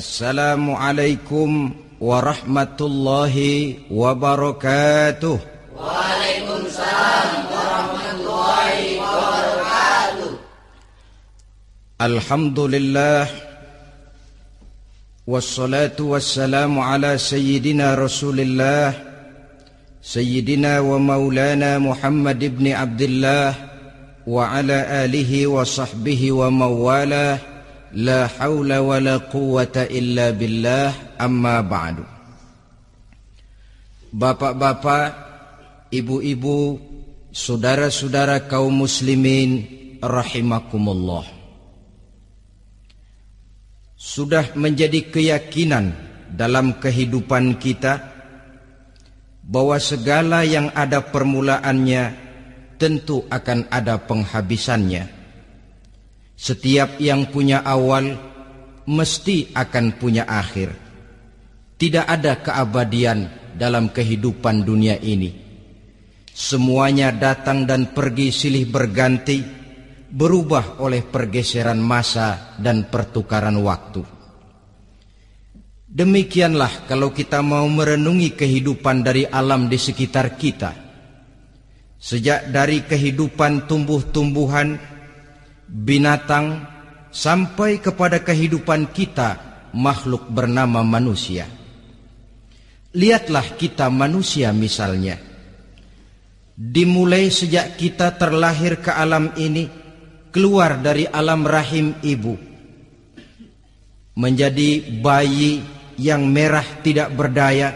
السلام عليكم ورحمة الله وبركاته. وعليكم السلام ورحمة الله وبركاته. الحمد لله والصلاة والسلام على سيدنا رسول الله سيدنا ومولانا محمد بن عبد الله وعلى آله وصحبه ومن la حول wa la quwata illa billah amma ba'du. Bapak-bapak, ibu-ibu, saudara-saudara kaum muslimin rahimakumullah. Sudah menjadi keyakinan dalam kehidupan kita bahwa segala yang ada permulaannya tentu akan ada penghabisannya. Setiap yang punya awal mesti akan punya akhir. Tidak ada keabadian dalam kehidupan dunia ini. Semuanya datang dan pergi silih berganti, berubah oleh pergeseran masa dan pertukaran waktu. Demikianlah kalau kita mau merenungi kehidupan dari alam di sekitar kita. Sejak dari kehidupan tumbuh-tumbuhan, binatang, sampai kepada kehidupan kita, makhluk bernama manusia. Lihatlah kita manusia misalnya. Dimulai sejak kita terlahir ke alam ini, keluar dari alam rahim ibu. Menjadi bayi yang merah tidak berdaya,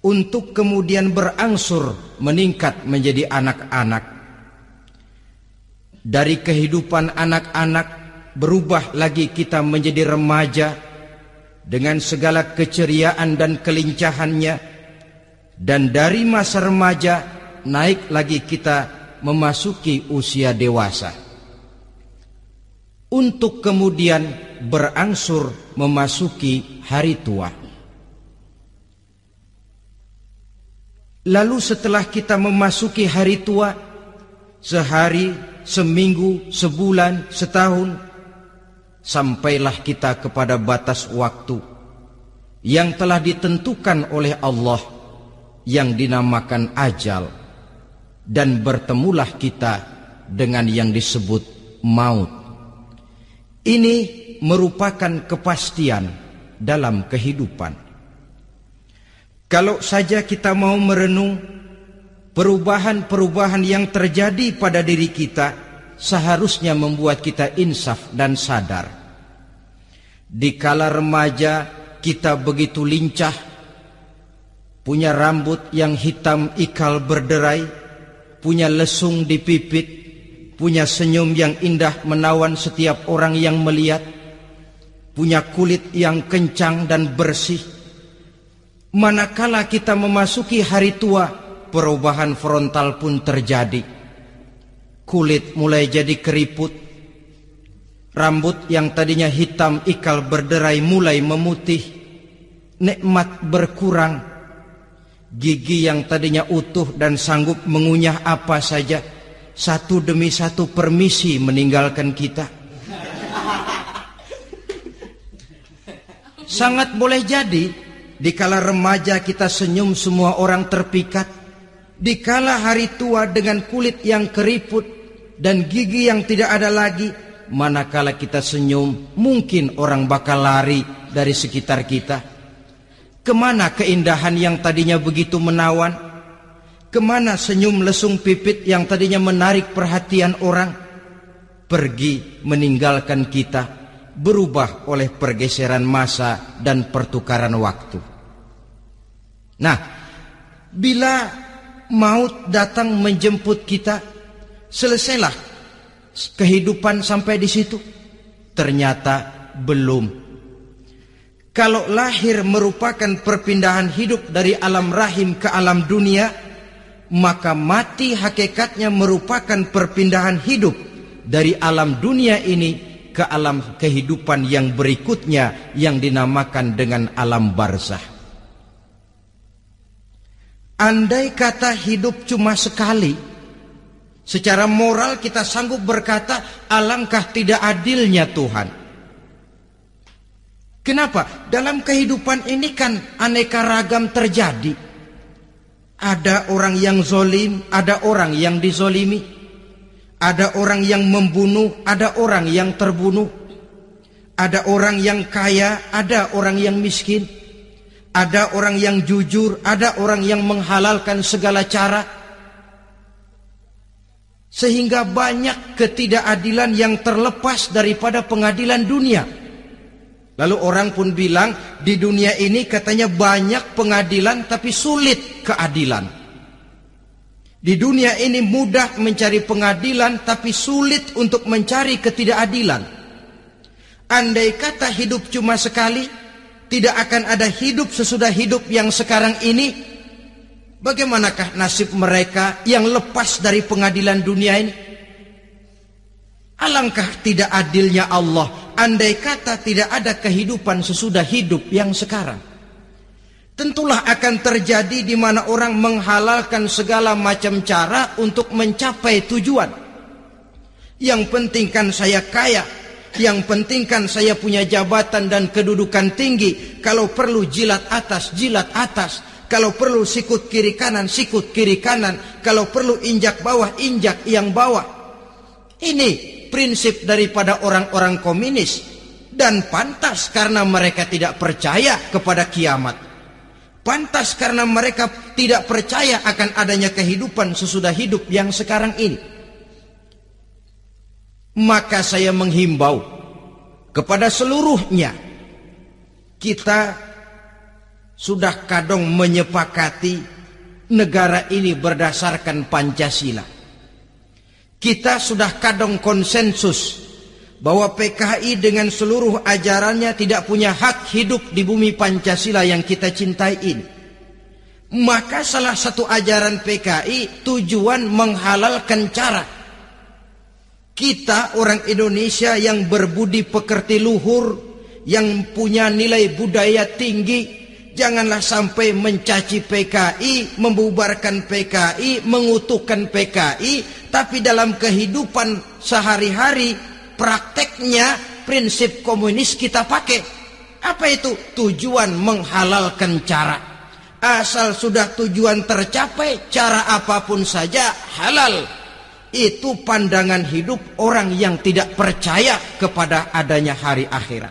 untuk kemudian berangsur meningkat menjadi anak-anak. Dari kehidupan anak-anak berubah lagi kita menjadi remaja, dengan segala keceriaan dan kelincahannya. Dan dari masa remaja naik lagi kita memasuki usia dewasa. Untuk kemudian berangsur memasuki hari tua. Lalu setelah kita memasuki hari tua sehari seminggu sebulan setahun sampailah kita kepada batas waktu yang telah ditentukan oleh Allah yang dinamakan ajal dan bertemulah kita dengan yang disebut maut. Ini merupakan kepastian dalam kehidupan. Kalau saja kita mau merenung perubahan-perubahan yang terjadi pada diri kita, seharusnya membuat kita insaf dan sadar. Di kala remaja kita begitu lincah, punya rambut yang hitam ikal berderai, punya lesung di pipit, punya senyum yang indah menawan setiap orang yang melihat, punya kulit yang kencang dan bersih. Manakala kita memasuki hari tua, perubahan frontal pun terjadi Kulit mulai jadi keriput. Rambut yang tadinya hitam ikal berderai mulai memutih. Nikmat berkurang. Gigi yang tadinya utuh dan sanggup mengunyah apa saja. Satu demi satu permisi meninggalkan kita. Sangat boleh jadi di kala remaja kita senyum semua orang terpikat. Di kala hari tua dengan kulit yang keriput dan gigi yang tidak ada lagi, manakala kita senyum, mungkin orang bakal lari dari sekitar kita. Ke mana keindahan yang tadinya begitu menawan? Ke mana senyum lesung pipit yang tadinya menarik perhatian orang? Pergi meninggalkan kita, berubah oleh pergeseran masa dan pertukaran waktu. Nah, bila maut datang menjemput kita, Selesailah kehidupan sampai di situ? Ternyata belum. Kalau lahir merupakan perpindahan hidup dari alam rahim ke alam dunia, maka mati hakikatnya merupakan perpindahan hidup dari alam dunia ini ke alam kehidupan yang berikutnya yang dinamakan dengan alam barzah. Andai kata hidup cuma sekali, Secara moral kita sanggup berkata alangkah tidak adilnya Tuhan. Kenapa? Dalam kehidupan ini kan aneka ragam terjadi. Ada orang yang zolim, ada orang yang dizolimi. Ada orang yang membunuh, ada orang yang terbunuh. Ada orang yang kaya, ada orang yang miskin. Ada orang yang jujur, ada orang yang menghalalkan segala cara. Sehingga banyak ketidakadilan yang terlepas daripada pengadilan dunia. Lalu orang pun bilang di dunia ini katanya banyak pengadilan tapi sulit keadilan. Di dunia ini mudah mencari pengadilan tapi sulit untuk mencari ketidakadilan. Andai kata hidup cuma sekali, tidak akan ada hidup sesudah hidup yang sekarang ini. Bagaimanakah nasib mereka yang lepas dari pengadilan dunia ini? Alangkah tidak adilnya Allah andai kata tidak ada kehidupan sesudah hidup yang sekarang. Tentulah akan terjadi di mana orang menghalalkan segala macam cara untuk mencapai tujuan. Yang penting kan saya kaya, yang penting kan saya punya jabatan dan kedudukan tinggi. Kalau perlu jilat atas, jilat atas. Kalau perlu sikut kiri kanan, sikut kiri kanan. Kalau perlu injak bawah, injak yang bawah. Ini prinsip daripada orang-orang komunis dan pantas karena mereka tidak percaya kepada kiamat. Pantas karena mereka tidak percaya akan adanya kehidupan sesudah hidup yang sekarang ini. Maka saya menghimbau kepada seluruhnya kita sudah kadang menyepakati negara ini berdasarkan Pancasila. Kita sudah kadang konsensus bahwa PKI dengan seluruh ajarannya tidak punya hak hidup di bumi Pancasila yang kita cintai ini. Maka salah satu ajaran PKI tujuan menghalalkan cara kita orang Indonesia yang berbudi pekerti luhur, yang punya nilai budaya tinggi, Janganlah sampai mencaci PKI, membubarkan PKI, mengutuhkan PKI, tapi dalam kehidupan sehari-hari prakteknya prinsip komunis kita pakai. Apa itu? Tujuan menghalalkan cara. Asal sudah tujuan tercapai, cara apa pun saja halal. Itu pandangan hidup orang yang tidak percaya kepada adanya hari akhirat.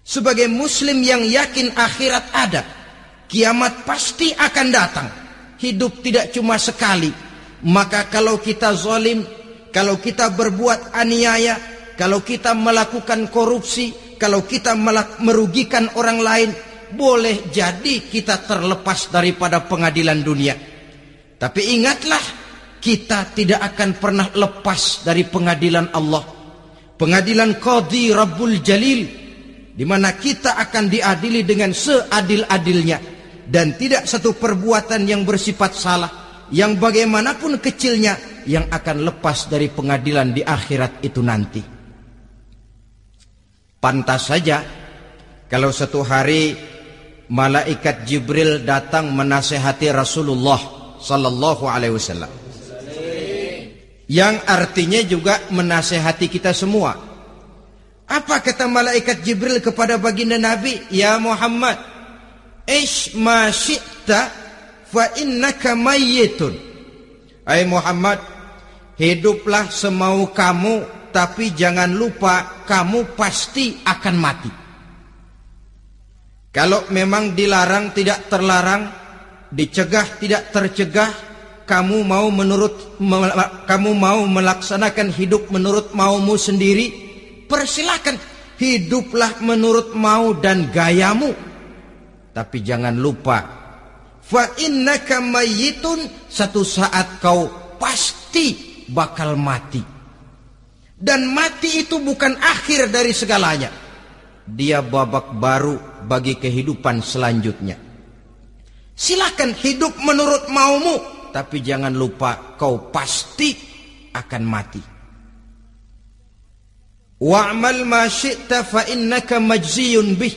Sebagai muslim yang yakin akhirat ada, kiamat pasti akan datang. Hidup tidak cuma sekali. Maka kalau kita zalim, kalau kita berbuat aniaya, kalau kita melakukan korupsi, kalau kita merugikan orang lain, boleh jadi kita terlepas daripada pengadilan dunia. Tapi ingatlah, kita tidak akan pernah lepas dari pengadilan Allah. Pengadilan Qadhi Rabbul Jalil di mana kita akan diadili dengan seadil-adilnya dan tidak satu perbuatan yang bersifat salah yang bagaimanapun kecilnya yang akan lepas dari pengadilan di akhirat itu nanti. Pantas saja kalau satu hari malaikat Jibril datang menasehati Rasulullah sallallahu alaihi wasallam. Yang artinya juga menasehati kita semua apa kata malaikat Jibril kepada baginda Nabi? Ya Muhammad, ish ma syi'ta fa innaka mayyitun. Hai Muhammad, hiduplah semau kamu tapi jangan lupa kamu pasti akan mati. Kalau memang dilarang tidak terlarang, dicegah tidak tercegah, kamu mau menurut kamu mau melaksanakan hidup menurut maumu sendiri, persilahkan. Hiduplah menurut mau dan gayamu. Tapi jangan lupa fa innaka mayyitun satu saat kau pasti bakal mati. Dan mati itu bukan akhir dari segalanya. Dia babak baru bagi kehidupan selanjutnya. Silahkan hidup menurut maumu tapi jangan lupa kau pasti akan mati Wa'mal ma syi'ta fa innaka majziyun bih.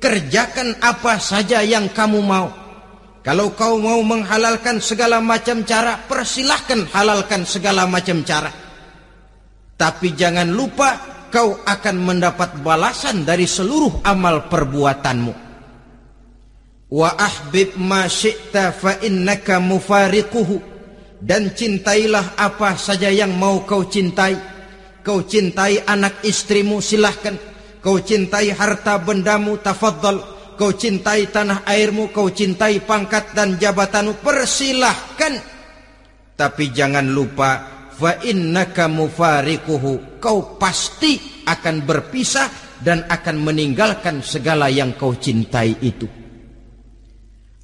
Kerjakan apa saja yang kamu mau. Kalau kau mau menghalalkan segala macam cara, persilahkan halalkan segala macam cara. Tapi jangan lupa kau akan mendapat balasan dari seluruh amal perbuatanmu. Wa ahbib ma syi'ta fa innaka mufariquhu. Dan cintailah apa saja yang mau kau cintai. Kau cintai anak istrimu silahkan. Kau cintai harta bendamu tafadhal. Kau cintai tanah airmu, kau cintai pangkat dan jabatanmu, persilahkan. Tapi jangan lupa fa innaka mufariquhu kau pasti akan berpisah dan akan meninggalkan segala yang kau cintai itu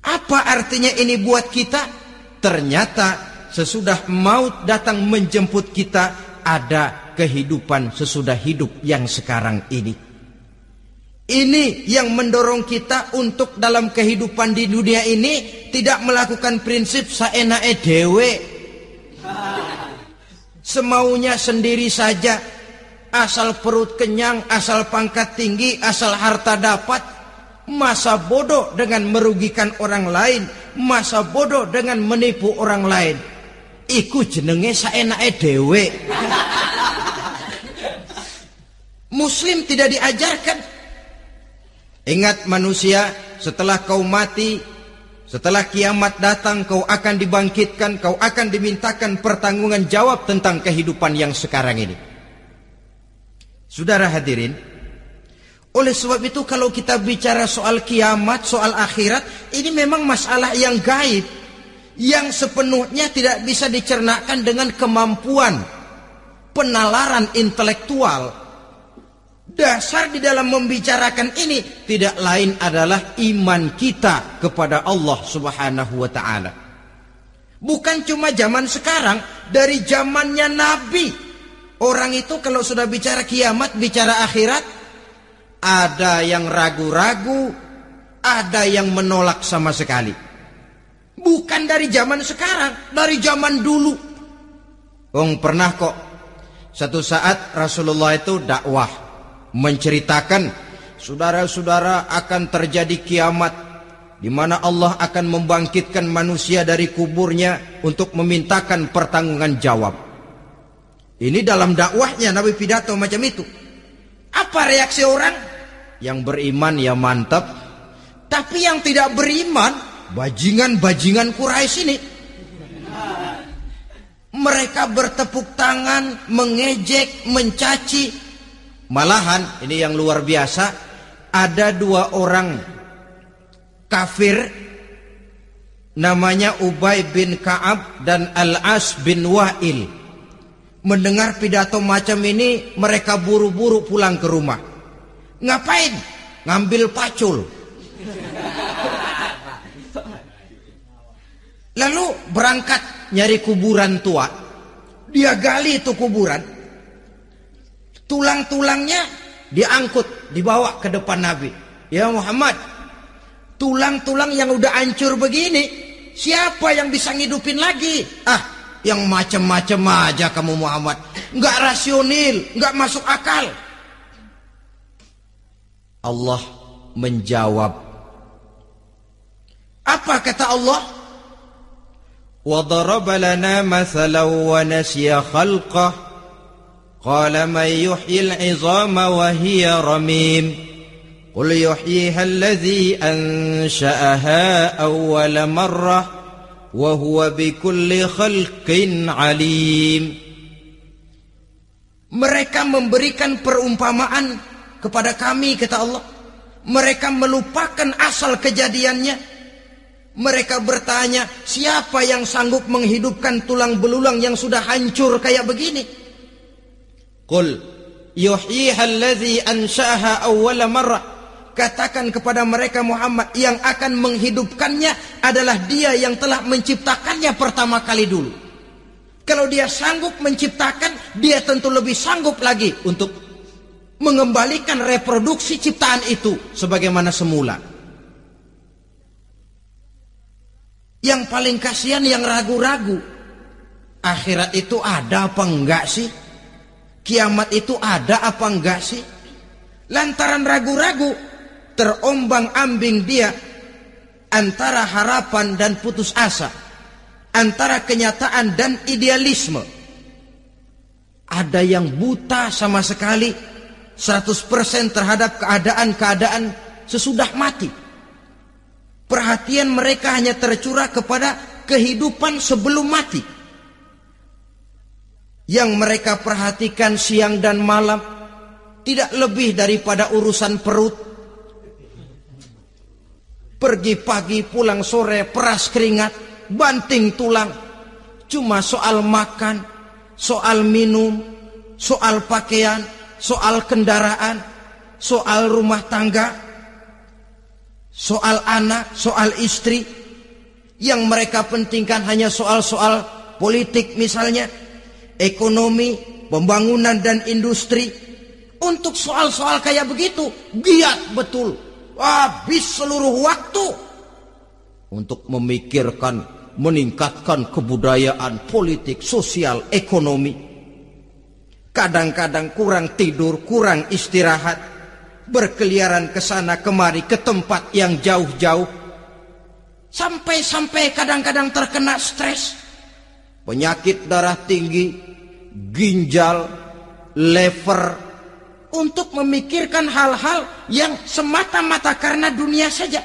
apa artinya ini buat kita? Ternyata sesudah maut datang menjemput kita ada kehidupan sesudah hidup yang sekarang ini. Ini yang mendorong kita untuk dalam kehidupan di dunia ini tidak melakukan prinsip saenae dewe semaunya sendiri saja asal perut kenyang asal pangkat tinggi asal harta dapat masa bodoh dengan merugikan orang lain. Masa bodoh dengan menipu orang lain. Iku jenenge saenake dhewe. Muslim tidak diajarkan. Ingat manusia setelah kau mati setelah kiamat datang kau akan dibangkitkan, kau akan dimintakan pertanggungan jawab tentang kehidupan yang sekarang ini. Saudara hadirin, oleh sebab itu kalau kita bicara soal kiamat, soal akhirat, ini memang masalah yang gaib. Yang sepenuhnya tidak bisa dicernakan dengan kemampuan penalaran intelektual Dasar di dalam membicarakan ini tidak lain adalah iman kita kepada Allah Subhanahu wa taala. Bukan cuma zaman sekarang, dari zamannya Nabi. Orang itu kalau sudah bicara kiamat, bicara akhirat, ada yang ragu-ragu, ada yang menolak sama sekali. Bukan dari zaman sekarang, dari zaman dulu. Wong pernah kok satu saat Rasulullah itu dakwah menceritakan saudara-saudara akan terjadi kiamat di mana Allah akan membangkitkan manusia dari kuburnya untuk memintakan pertanggungan jawab. Ini dalam dakwahnya Nabi pidato macam itu. Apa reaksi orang? Yang beriman ya mantap. Tapi yang tidak beriman, bajingan-bajingan Quraisy ini. Mereka bertepuk tangan, mengejek, mencaci, Malahan ini yang luar biasa ada dua orang kafir namanya Ubay bin Ka'ab dan Al-As bin Wa'il. Mendengar pidato macam ini mereka buru-buru pulang ke rumah. Ngapain? Ngambil pacul. Lalu berangkat nyari kuburan tua. Dia gali itu kuburan tulang-tulangnya diangkut dibawa ke depan Nabi ya Muhammad tulang-tulang yang udah hancur begini siapa yang bisa ngidupin lagi ah yang macam-macam aja kamu Muhammad nggak rasional nggak masuk akal Allah menjawab. Apa kata Allah? وضرب لنا مثلا ونسي خلقه قال من يحيي العظام وهي رميم قل يحييها الذي أنشأها أول مرة وهو بكل خلق عليم Mereka memberikan perumpamaan kepada kami kata Allah. Mereka melupakan asal kejadiannya. Mereka bertanya, siapa yang sanggup menghidupkan tulang belulang yang sudah hancur kayak begini? Qul yuhyiha alladhi ansha'aha awwala marrah. Katakan kepada mereka Muhammad yang akan menghidupkannya adalah dia yang telah menciptakannya pertama kali dulu. Kalau dia sanggup menciptakan, dia tentu lebih sanggup lagi untuk mengembalikan reproduksi ciptaan itu sebagaimana semula. Yang paling kasihan yang ragu-ragu. Akhirat itu ada apa enggak sih? kiamat itu ada apa enggak sih? Lantaran ragu-ragu, terombang ambing dia antara harapan dan putus asa, antara kenyataan dan idealisme. Ada yang buta sama sekali, 100% terhadap keadaan-keadaan sesudah mati. Perhatian mereka hanya tercurah kepada kehidupan sebelum mati. Yang mereka perhatikan siang dan malam tidak lebih daripada urusan perut. Pergi pagi, pulang sore, peras keringat, banting tulang. Cuma soal makan, soal minum, soal pakaian, soal kendaraan, soal rumah tangga, soal anak, soal istri. Yang mereka pentingkan hanya soal-soal politik misalnya, ekonomi, pembangunan dan industri. Untuk soal-soal kayak begitu, giat betul. Habis seluruh waktu untuk memikirkan, meningkatkan kebudayaan, politik, sosial, ekonomi. Kadang-kadang kurang tidur, kurang istirahat, berkeliaran ke sana kemari ke tempat yang jauh-jauh. Sampai-sampai kadang-kadang terkena stres. Penyakit darah tinggi, ginjal, lever, untuk memikirkan hal-hal yang semata-mata karena dunia saja.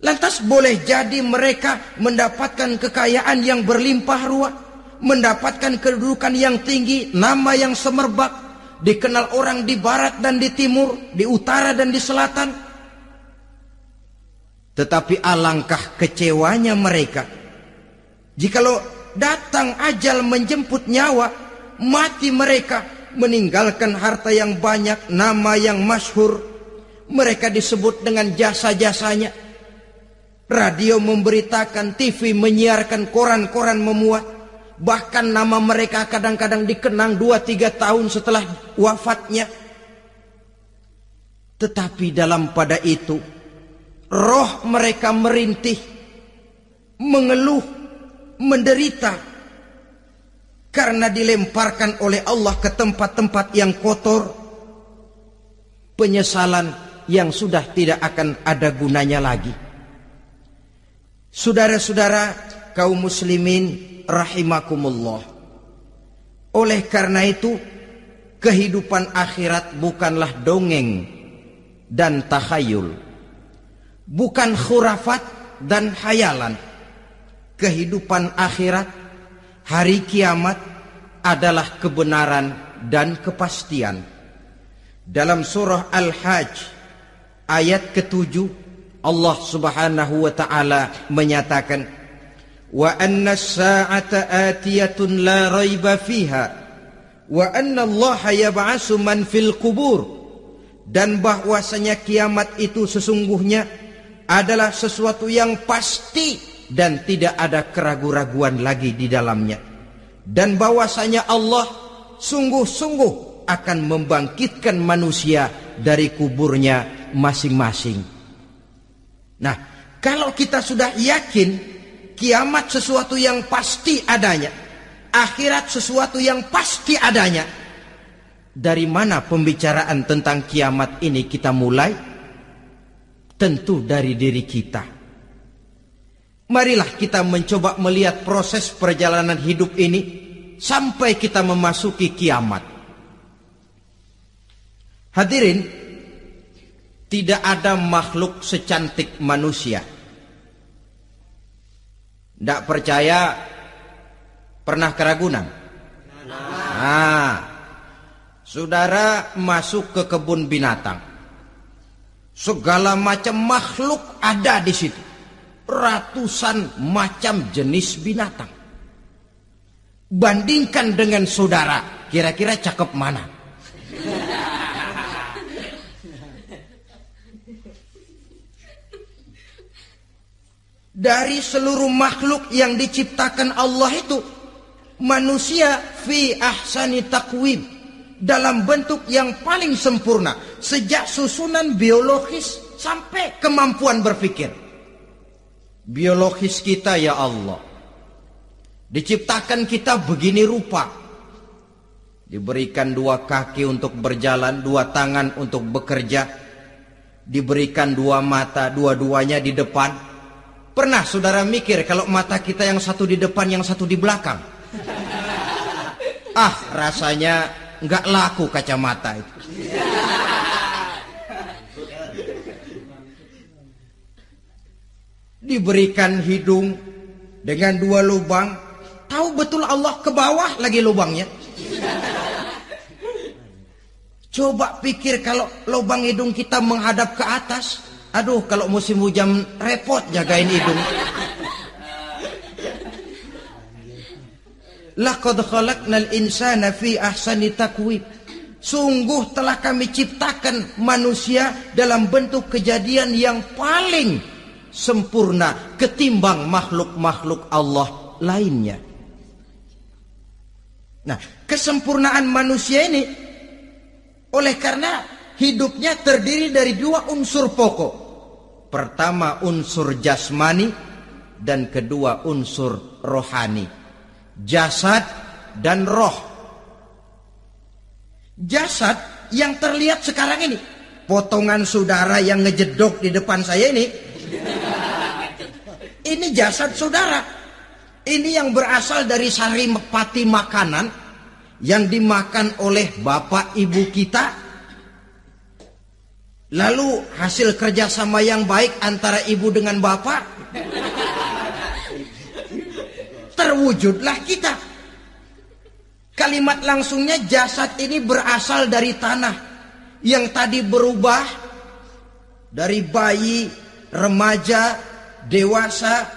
Lantas boleh jadi mereka mendapatkan kekayaan yang berlimpah ruah, mendapatkan kedudukan yang tinggi, nama yang semerbak, dikenal orang di barat dan di timur, di utara dan di selatan. Tetapi alangkah kecewanya mereka jikalau datang ajal menjemput nyawa, mati mereka meninggalkan harta yang banyak, nama yang masyhur. Mereka disebut dengan jasa-jasanya. Radio memberitakan, TV menyiarkan, koran-koran memuat. Bahkan nama mereka kadang-kadang dikenang 2-3 tahun setelah wafatnya. Tetapi dalam pada itu, roh mereka merintih, mengeluh, menderita, karena dilemparkan oleh Allah ke tempat-tempat yang kotor penyesalan yang sudah tidak akan ada gunanya lagi Saudara-saudara kaum muslimin rahimakumullah. Oleh karena itu kehidupan akhirat bukanlah dongeng dan takhayul. Bukan khurafat dan hayalan kehidupan akhirat hari kiamat adalah kebenaran dan kepastian. Dalam surah Al-Hajj ayat ketujuh Allah Subhanahu wa taala menyatakan wa anna as-sa'ata atiyatun la raiba fiha wa anna Allah qubur dan bahwasanya kiamat itu sesungguhnya adalah sesuatu yang pasti dan tidak ada keraguan-raguan lagi di dalamnya. Dan bahwasanya Allah sungguh-sungguh akan membangkitkan manusia dari kuburnya masing-masing. Nah, kalau kita sudah yakin kiamat sesuatu yang pasti adanya, akhirat sesuatu yang pasti adanya, dari mana pembicaraan tentang kiamat ini kita mulai? Tentu dari diri kita. Marilah kita mencoba melihat proses perjalanan hidup ini sampai kita memasuki kiamat. Hadirin, tidak ada makhluk secantik manusia. Tidak percaya pernah keragunan? Nah, saudara masuk ke kebun binatang. Segala macam makhluk ada di situ ratusan macam jenis binatang. Bandingkan dengan saudara, kira-kira cakep mana? Dari seluruh makhluk yang diciptakan Allah itu, manusia fi ahsani takwim dalam bentuk yang paling sempurna sejak susunan biologis sampai kemampuan berpikir biologis kita ya Allah. Diciptakan kita begini rupa. Diberikan dua kaki untuk berjalan, dua tangan untuk bekerja. Diberikan dua mata, dua-duanya di depan. Pernah saudara mikir kalau mata kita yang satu di depan, yang satu di belakang? Ah, rasanya nggak laku kacamata itu. Diberikan hidung dengan dua lubang, tahu betul Allah ke bawah lagi lubangnya. Coba pikir kalau lubang hidung kita menghadap ke atas. Aduh, kalau musim hujan repot jagain hidung. Laqad khalaqnal insana fi ahsani takwib. Sungguh telah kami ciptakan manusia dalam bentuk kejadian yang paling sempurna ketimbang makhluk-makhluk Allah lainnya. Nah, kesempurnaan manusia ini oleh karena hidupnya terdiri dari dua unsur pokok. Pertama unsur jasmani dan kedua unsur rohani jasad dan roh. Jasad yang terlihat sekarang ini, potongan saudara yang ngejedok di depan saya ini, ini jasad saudara. Ini yang berasal dari sari pati makanan yang dimakan oleh bapak ibu kita. Lalu hasil kerjasama yang baik antara ibu dengan bapak terwujudlah kita. Kalimat langsungnya jasad ini berasal dari tanah yang tadi berubah dari bayi, remaja, dewasa,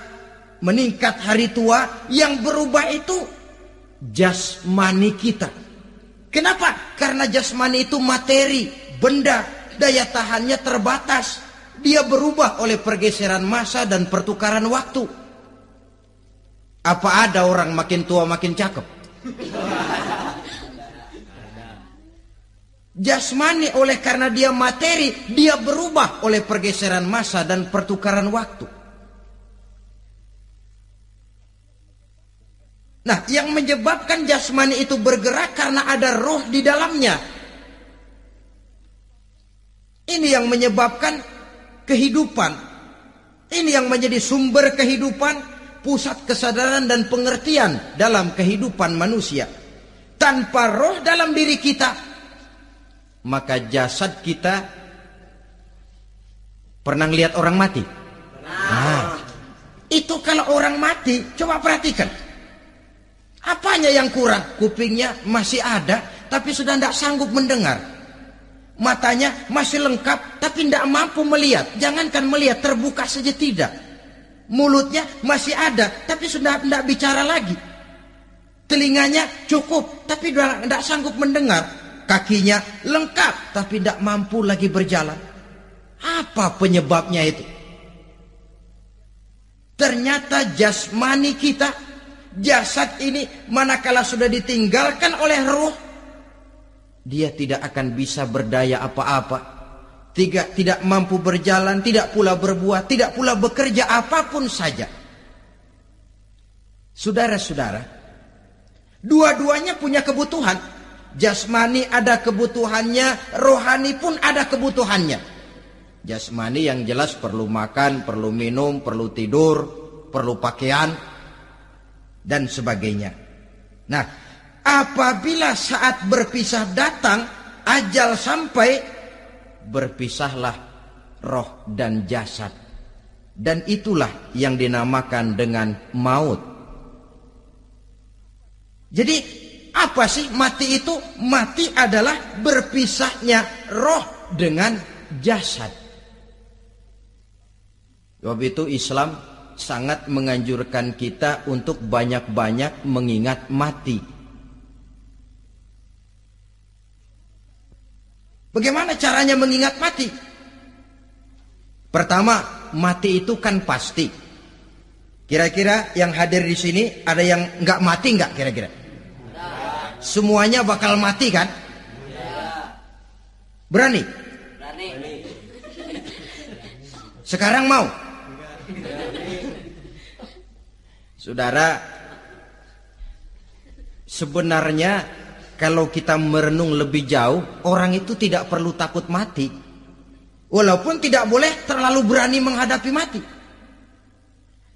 meningkat hari tua yang berubah itu jasmani kita. Kenapa? Karena jasmani itu materi, benda, daya tahannya terbatas. Dia berubah oleh pergeseran masa dan pertukaran waktu. Apa ada orang makin tua makin cakep? Jasmani oleh karena dia materi, dia berubah oleh pergeseran masa dan pertukaran waktu. Nah, yang menyebabkan jasmani itu bergerak karena ada roh di dalamnya. Ini yang menyebabkan kehidupan. Ini yang menjadi sumber kehidupan pusat kesadaran dan pengertian dalam kehidupan manusia. Tanpa roh dalam diri kita, maka jasad kita pernah lihat orang mati. Nah, itu kalau orang mati, coba perhatikan. Apanya yang kurang? Kupingnya masih ada, tapi sudah tidak sanggup mendengar. Matanya masih lengkap, tapi tidak mampu melihat. Jangankan melihat, terbuka saja tidak. Mulutnya masih ada, tapi sudah tidak bicara lagi. Telinganya cukup, tapi tidak sanggup mendengar. Kakinya lengkap, tapi tidak mampu lagi berjalan. Apa penyebabnya itu? Ternyata jasmani kita, jasad ini manakala sudah ditinggalkan oleh roh, dia tidak akan bisa berdaya apa-apa tidak tidak mampu berjalan, tidak pula berbuat, tidak pula bekerja apa pun saja. Saudara-saudara, dua-duanya punya kebutuhan. Jasmani ada kebutuhannya, rohani pun ada kebutuhannya. Jasmani yang jelas perlu makan, perlu minum, perlu tidur, perlu pakaian, dan sebagainya. Nah, apabila saat berpisah datang, ajal sampai berpisahlah roh dan jasad. Dan itulah yang dinamakan dengan maut. Jadi apa sih mati itu? Mati adalah berpisahnya roh dengan jasad. Sebab itu Islam sangat menganjurkan kita untuk banyak-banyak mengingat mati. Bagaimana caranya mengingat mati? Pertama, mati itu kan pasti. Kira-kira yang hadir di sini ada yang nggak mati nggak kira-kira? Semuanya bakal mati kan? Berani? Berani. Sekarang mau? Saudara, sebenarnya kalau kita merenung lebih jauh, orang itu tidak perlu takut mati. Walaupun tidak boleh terlalu berani menghadapi mati.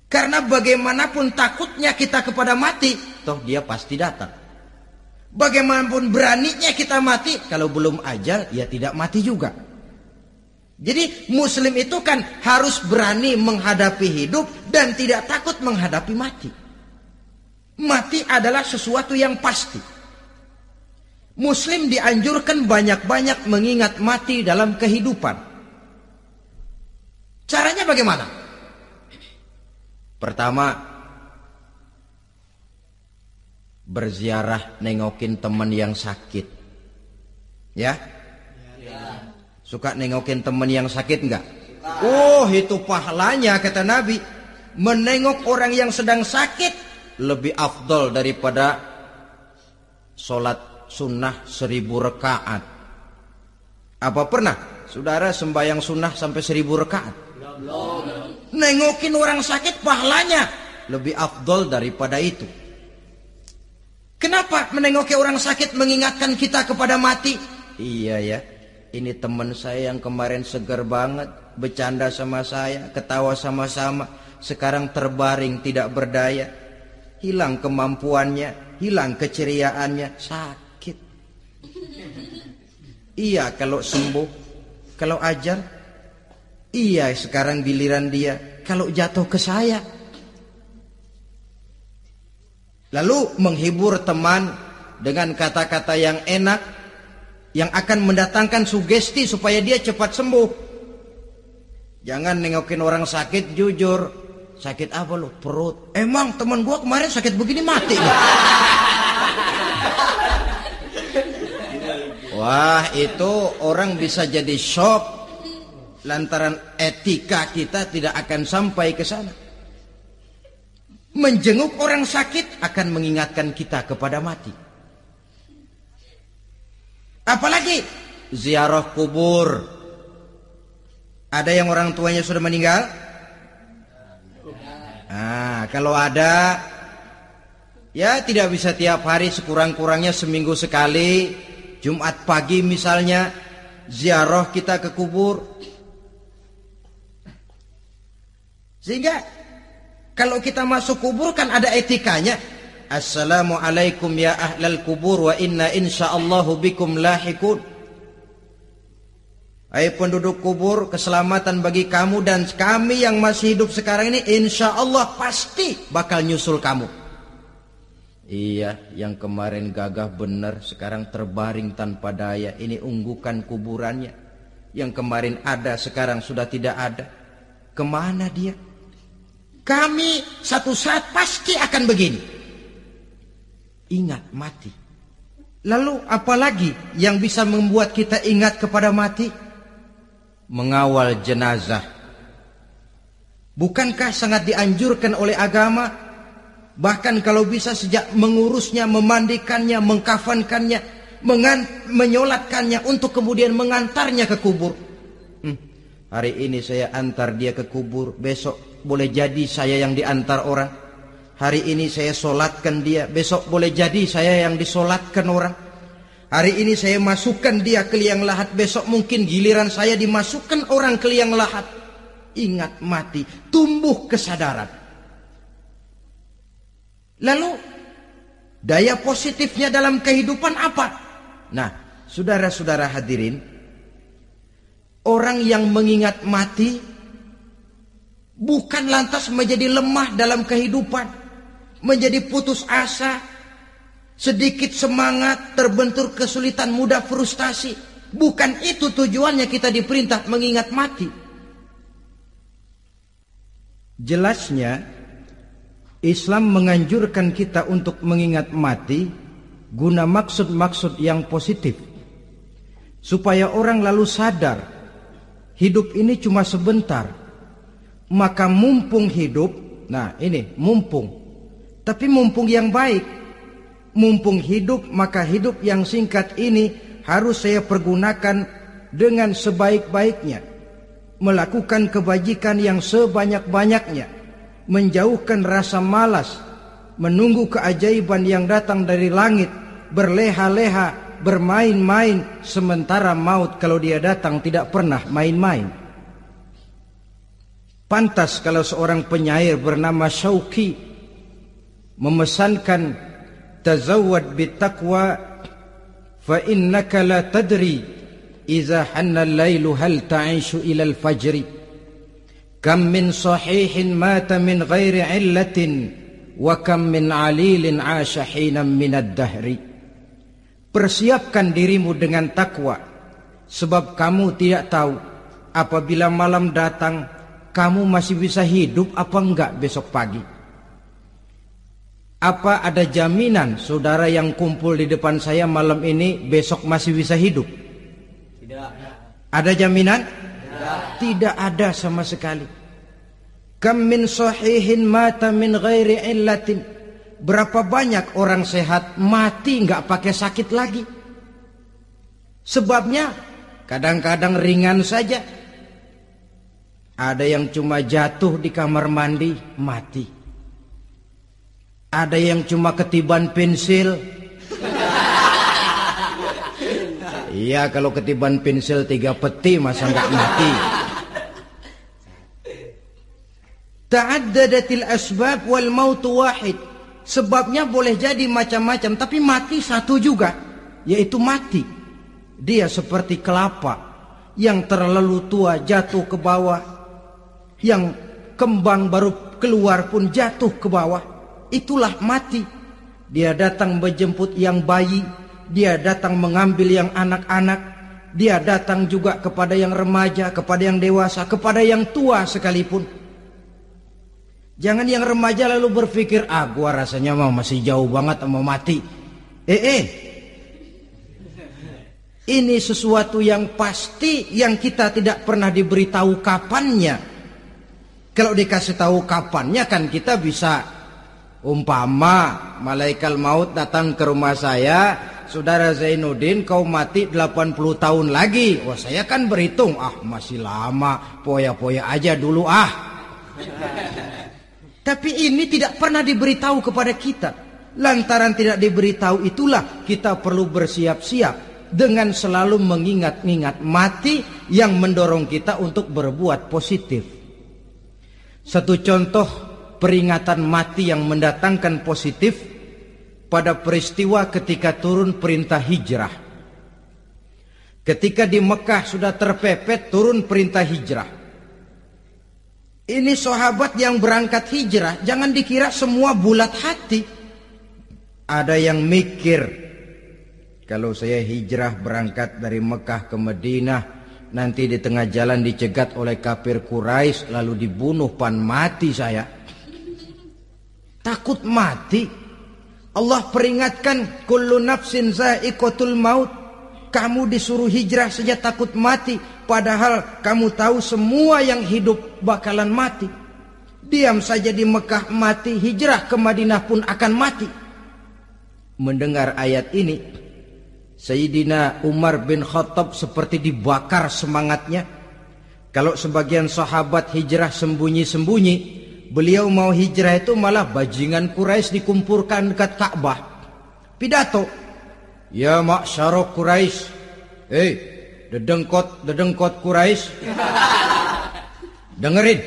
Karena bagaimanapun takutnya kita kepada mati, toh dia pasti datang. Bagaimanapun beraninya kita mati, kalau belum ajal ya tidak mati juga. Jadi muslim itu kan harus berani menghadapi hidup dan tidak takut menghadapi mati. Mati adalah sesuatu yang pasti. Muslim dianjurkan banyak-banyak mengingat mati dalam kehidupan. Caranya bagaimana? Pertama, berziarah nengokin teman yang sakit. Ya? Suka nengokin teman yang sakit enggak? Oh, itu pahalanya kata Nabi. Menengok orang yang sedang sakit lebih afdol daripada sholat sunnah seribu rekaat. Apa pernah saudara sembahyang sunnah sampai seribu rekaat? Nengokin orang sakit pahalanya lebih afdol daripada itu. Kenapa menengoki orang sakit mengingatkan kita kepada mati? Iya ya, ini teman saya yang kemarin segar banget, bercanda sama saya, ketawa sama-sama, sekarang terbaring tidak berdaya. Hilang kemampuannya, hilang keceriaannya, sakit. Iya kalau sembuh, kalau ajar, iya sekarang giliran dia, kalau jatuh ke saya. Lalu menghibur teman dengan kata-kata yang enak, yang akan mendatangkan sugesti supaya dia cepat sembuh. Jangan nengokin orang sakit jujur. Sakit apa lo? Perut. Emang teman gua kemarin sakit begini mati Wah, itu orang bisa jadi shock lantaran etika kita tidak akan sampai ke sana. Menjenguk orang sakit akan mengingatkan kita kepada mati. Apalagi ziarah kubur. Ada yang orang tuanya sudah meninggal? Nah, kalau ada ya tidak bisa tiap hari sekurang-kurangnya seminggu sekali Jumat pagi misalnya ziarah kita ke kubur. Sehingga kalau kita masuk kubur kan ada etikanya. Assalamualaikum ya ahlal kubur wa inna insyaallahu bikum lahikun. Hai penduduk kubur, keselamatan bagi kamu dan kami yang masih hidup sekarang ini insya Allah pasti bakal nyusul kamu. Iya, yang kemarin gagah benar, sekarang terbaring tanpa daya. Ini unggukan kuburannya. Yang kemarin ada, sekarang sudah tidak ada. Ke mana dia? Kami satu saat pasti akan begini ingat mati. Lalu apalagi yang bisa membuat kita ingat kepada mati? Mengawal jenazah. Bukankah sangat dianjurkan oleh agama? Bahkan kalau bisa sejak mengurusnya, memandikannya, mengkafankannya, menyolatkannya untuk kemudian mengantarnya ke kubur. Hmm, hari ini saya antar dia ke kubur, besok boleh jadi saya yang diantar orang. Hari ini saya solatkan dia, besok boleh jadi saya yang disolatkan orang. Hari ini saya masukkan dia ke liang lahat, besok mungkin giliran saya dimasukkan orang ke liang lahat. Ingat mati, tumbuh kesadaran. Lalu daya positifnya dalam kehidupan apa? Nah, saudara-saudara hadirin, orang yang mengingat mati bukan lantas menjadi lemah dalam kehidupan menjadi putus asa, sedikit semangat, terbentur kesulitan, mudah frustasi. Bukan itu tujuannya kita diperintah mengingat mati. Jelasnya Islam menganjurkan kita untuk mengingat mati guna maksud-maksud yang positif. Supaya orang lalu sadar hidup ini cuma sebentar. Maka mumpung hidup, nah ini mumpung tapi mumpung yang baik, mumpung hidup maka hidup yang singkat ini harus saya pergunakan dengan sebaik-baiknya. Melakukan kebajikan yang sebanyak-banyaknya. Menjauhkan rasa malas. Menunggu keajaiban yang datang dari langit. Berleha-leha, bermain-main. Sementara maut kalau dia datang tidak pernah main-main. Pantas kalau seorang penyair bernama Syauqi memesankan tazawwad bittaqwa fa innaka la tadri idza hanna al-lailu hal ta'ishu ila al-fajri kam min sahihin mata min ghairi illatin wa kam min alilin 'asha hinan min ad-dahri persiapkan dirimu dengan takwa sebab kamu tidak tahu apabila malam datang kamu masih bisa hidup apa enggak besok pagi apa ada jaminan saudara yang kumpul di depan saya malam ini besok masih bisa hidup? Tidak. Ada jaminan? Tidak. Ada sama sekali. Kam min sahihin mata min ghairi illatin. Berapa banyak orang sehat mati nggak pakai sakit lagi? Sebabnya kadang-kadang ringan saja. Ada yang cuma jatuh di kamar mandi mati. Ada yang cuma ketiban pensil. Iya kalau ketiban pensil tiga peti masa nggak mati. Ta'addadatil asbab wal mautu wahid. Sebabnya boleh jadi macam-macam tapi mati satu juga yaitu mati. Dia seperti kelapa yang terlalu tua jatuh ke bawah. Yang kembang baru keluar pun jatuh ke bawah itulah mati. Dia datang menjemput yang bayi, dia datang mengambil yang anak-anak, dia datang juga kepada yang remaja, kepada yang dewasa, kepada yang tua sekalipun. Jangan yang remaja lalu berpikir, ah gua rasanya mau masih jauh banget mau mati. Eh eh. Ini sesuatu yang pasti yang kita tidak pernah diberitahu kapannya. Kalau dikasih tahu kapannya kan kita bisa Umpama malaikat maut datang ke rumah saya, Saudara Zainuddin kau mati 80 tahun lagi. Wah saya kan berhitung, ah masih lama, poya-poya aja dulu ah. Tapi ini tidak pernah diberitahu kepada kita. Lantaran tidak diberitahu itulah kita perlu bersiap-siap dengan selalu mengingat-ingat mati yang mendorong kita untuk berbuat positif. Satu contoh peringatan mati yang mendatangkan positif pada peristiwa ketika turun perintah hijrah. Ketika di Mekah sudah terpepet turun perintah hijrah. Ini sahabat yang berangkat hijrah, jangan dikira semua bulat hati. Ada yang mikir, kalau saya hijrah berangkat dari Mekah ke Madinah, nanti di tengah jalan dicegat oleh kafir Quraisy lalu dibunuh pan mati saya takut mati. Allah peringatkan kullu nafsin za'iqatul maut. Kamu disuruh hijrah saja takut mati padahal kamu tahu semua yang hidup bakalan mati. Diam saja di Mekah mati, hijrah ke Madinah pun akan mati. Mendengar ayat ini, Sayyidina Umar bin Khattab seperti dibakar semangatnya. Kalau sebagian sahabat hijrah sembunyi-sembunyi, beliau mau hijrah itu malah bajingan Quraisy dikumpulkan dekat Ka'bah. Pidato. Ya maksyarok Quraisy. Hei, dedengkot dedengkot Quraisy. Dengerin.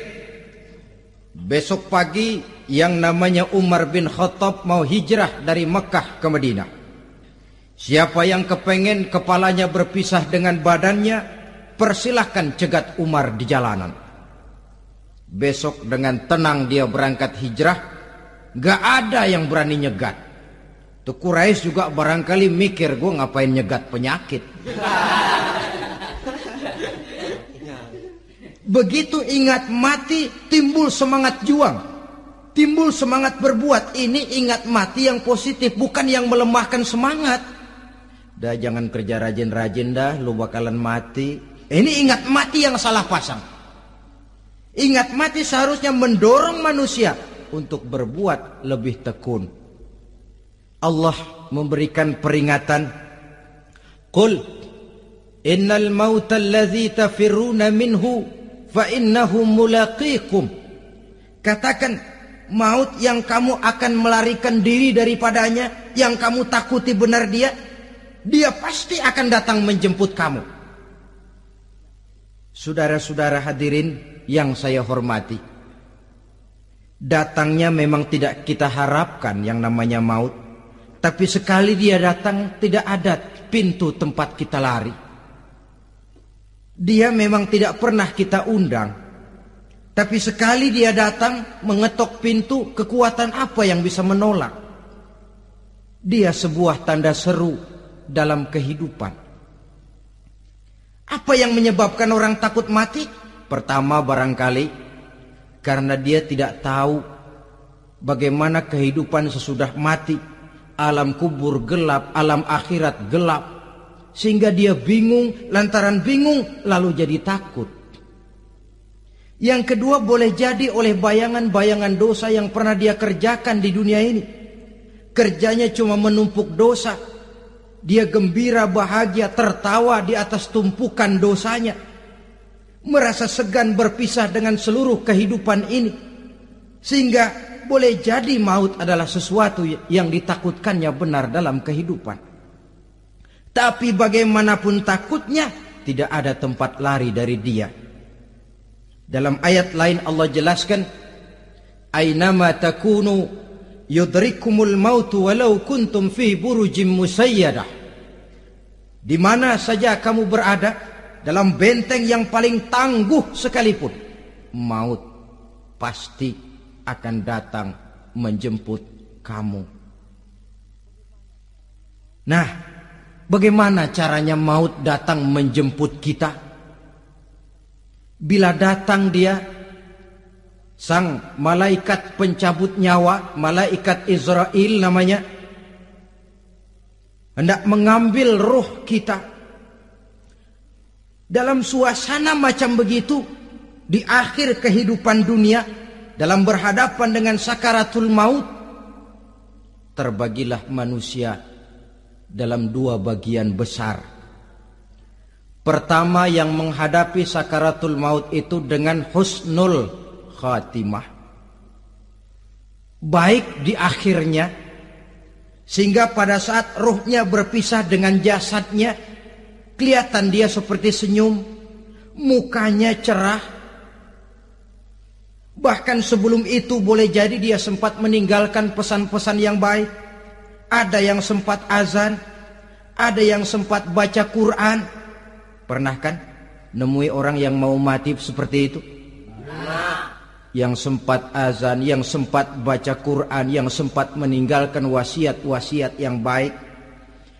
Besok pagi yang namanya Umar bin Khattab mau hijrah dari Mekah ke Madinah. Siapa yang kepengen kepalanya berpisah dengan badannya, persilahkan cegat Umar di jalanan. Besok dengan tenang dia berangkat hijrah. Gak ada yang berani nyegat. Tuh Quraisy juga barangkali mikir gue ngapain nyegat penyakit. Begitu ingat mati timbul semangat juang. Timbul semangat berbuat. Ini ingat mati yang positif bukan yang melemahkan semangat. Dah jangan kerja rajin-rajin dah lu bakalan mati. Ini ingat mati yang salah pasang. Ingat mati seharusnya mendorong manusia untuk berbuat lebih tekun. Allah memberikan peringatan. Qul innal mauta allazi tafiruna minhu fa innahu mulaqikum. Katakan maut yang kamu akan melarikan diri daripadanya, yang kamu takuti benar dia, dia pasti akan datang menjemput kamu. Saudara-saudara hadirin yang saya hormati. Datangnya memang tidak kita harapkan yang namanya maut. Tapi sekali dia datang tidak ada pintu tempat kita lari. Dia memang tidak pernah kita undang. Tapi sekali dia datang mengetok pintu, kekuatan apa yang bisa menolak? Dia sebuah tanda seru dalam kehidupan. Apa yang menyebabkan orang takut mati? Pertama barangkali karena dia tidak tahu bagaimana kehidupan sesudah mati. Alam kubur gelap, alam akhirat gelap. Sehingga dia bingung, lantaran bingung lalu jadi takut. Yang kedua boleh jadi oleh bayangan-bayangan dosa yang pernah dia kerjakan di dunia ini. Kerjanya cuma menumpuk dosa. Dia gembira, bahagia, tertawa di atas tumpukan dosanya merasa segan berpisah dengan seluruh kehidupan ini sehingga boleh jadi maut adalah sesuatu yang ditakutkannya benar dalam kehidupan. Tapi bagaimanapun takutnya tidak ada tempat lari dari dia. Dalam ayat lain Allah jelaskan ainama takunu yudrikumul mautu walau kuntum fi burujim musayyadah di mana saja kamu berada dalam benteng yang paling tangguh sekalipun maut pasti akan datang menjemput kamu. Nah, bagaimana caranya maut datang menjemput kita? Bila datang dia sang malaikat pencabut nyawa, malaikat Israel namanya hendak mengambil roh kita dalam suasana macam begitu di akhir kehidupan dunia dalam berhadapan dengan sakaratul maut terbagilah manusia dalam dua bagian besar. Pertama yang menghadapi sakaratul maut itu dengan husnul khatimah. Baik di akhirnya sehingga pada saat ruhnya berpisah dengan jasadnya Kelihatan dia seperti senyum, mukanya cerah. Bahkan sebelum itu boleh jadi dia sempat meninggalkan pesan-pesan yang baik. Ada yang sempat azan, ada yang sempat baca Quran. Pernah kan nemui orang yang mau mati seperti itu? Yang sempat azan, yang sempat baca Quran, yang sempat meninggalkan wasiat-wasiat yang baik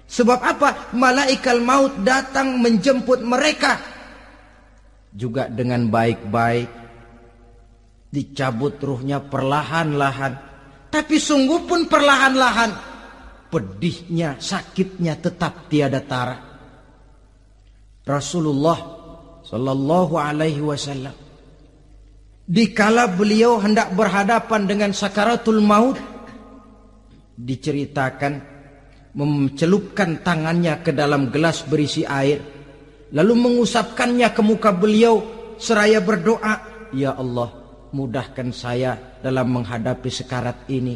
Sebab apa? Malaikat maut datang menjemput mereka. Juga dengan baik-baik. Dicabut ruhnya perlahan-lahan. Tapi sungguh pun perlahan-lahan. Pedihnya, sakitnya tetap tiada tara. Rasulullah Sallallahu Alaihi Wasallam. Dikala beliau hendak berhadapan dengan sakaratul maut. Diceritakan mencelupkan tangannya ke dalam gelas berisi air lalu mengusapkannya ke muka beliau seraya berdoa ya Allah mudahkan saya dalam menghadapi sekarat ini.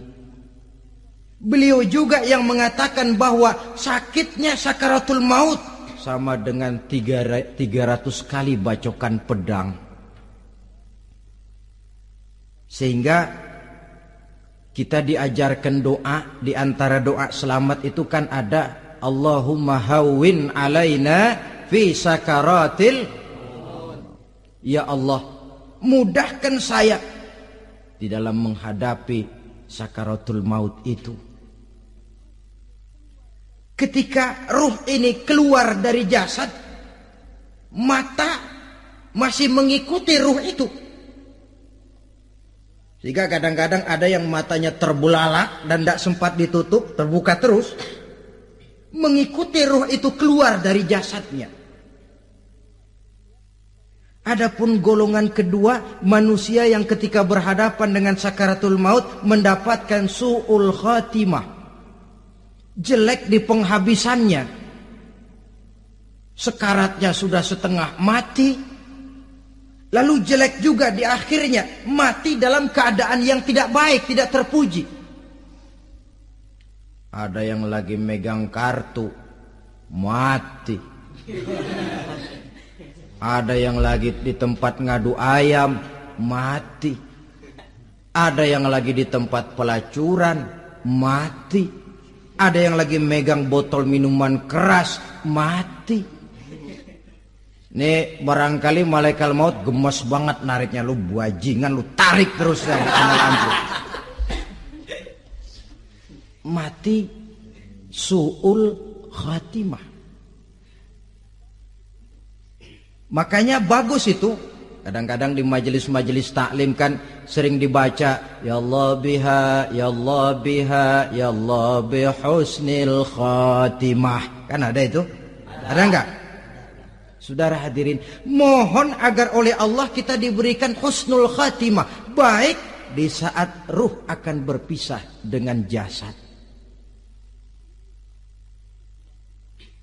Beliau juga yang mengatakan bahwa sakitnya sakaratul maut sama dengan 300 kali bacokan pedang. Sehingga kita diajarkan doa di antara doa selamat itu kan ada Allahumma hawwin alaina fi sakaratil Ya Allah mudahkan saya di dalam menghadapi sakaratul maut itu. Ketika ruh ini keluar dari jasad mata masih mengikuti ruh itu sehingga kadang-kadang ada yang matanya terbelalak dan tidak sempat ditutup, terbuka terus. Mengikuti ruh itu keluar dari jasadnya. Adapun golongan kedua, manusia yang ketika berhadapan dengan sakaratul maut mendapatkan su'ul khatimah. Jelek di penghabisannya. Sekaratnya sudah setengah mati, Lalu jelek juga di akhirnya mati dalam keadaan yang tidak baik, tidak terpuji. Ada yang lagi megang kartu, mati. Ada yang lagi di tempat ngadu ayam, mati. Ada yang lagi di tempat pelacuran, mati. Ada yang lagi megang botol minuman keras, mati. Nih barangkali malaikat maut gemes banget nariknya lu buajingan lu tarik terus ya Mati suul khatimah. Makanya bagus itu Kadang-kadang di majelis-majelis taklim kan sering dibaca Ya Allah biha, Ya Allah biha, Ya Allah bihusnil khatimah. Kan ada itu? Ada enggak? Saudara hadirin, mohon agar oleh Allah kita diberikan husnul khatimah. Baik di saat ruh akan berpisah dengan jasad.